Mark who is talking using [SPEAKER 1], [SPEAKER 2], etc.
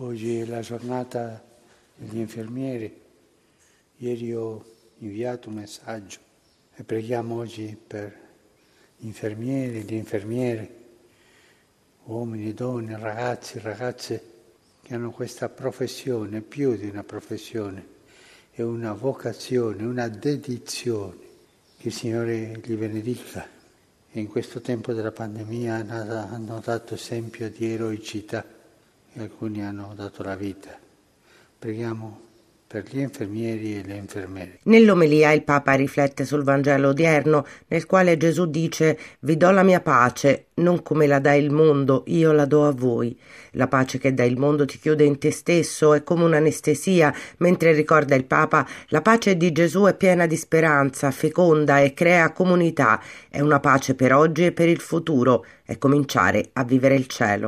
[SPEAKER 1] Oggi è la giornata degli infermieri. Ieri ho inviato un messaggio e preghiamo oggi per gli infermieri, le infermiere, uomini, donne, ragazzi, ragazze che hanno questa professione, più di una professione, è una vocazione, una dedizione. Che il Signore li benedica. E in questo tempo della pandemia hanno dato esempio di eroicità alcuni hanno dato la vita. Preghiamo per gli infermieri e le infermiere.
[SPEAKER 2] Nell'omelia il Papa riflette sul Vangelo odierno, nel quale Gesù dice Vi do la mia pace, non come la dà il mondo, io la do a voi. La pace che dà il mondo ti chiude in te stesso, è come un'anestesia, mentre ricorda il Papa, la pace di Gesù è piena di speranza, feconda e crea comunità, è una pace per oggi e per il futuro, è cominciare a vivere il cielo.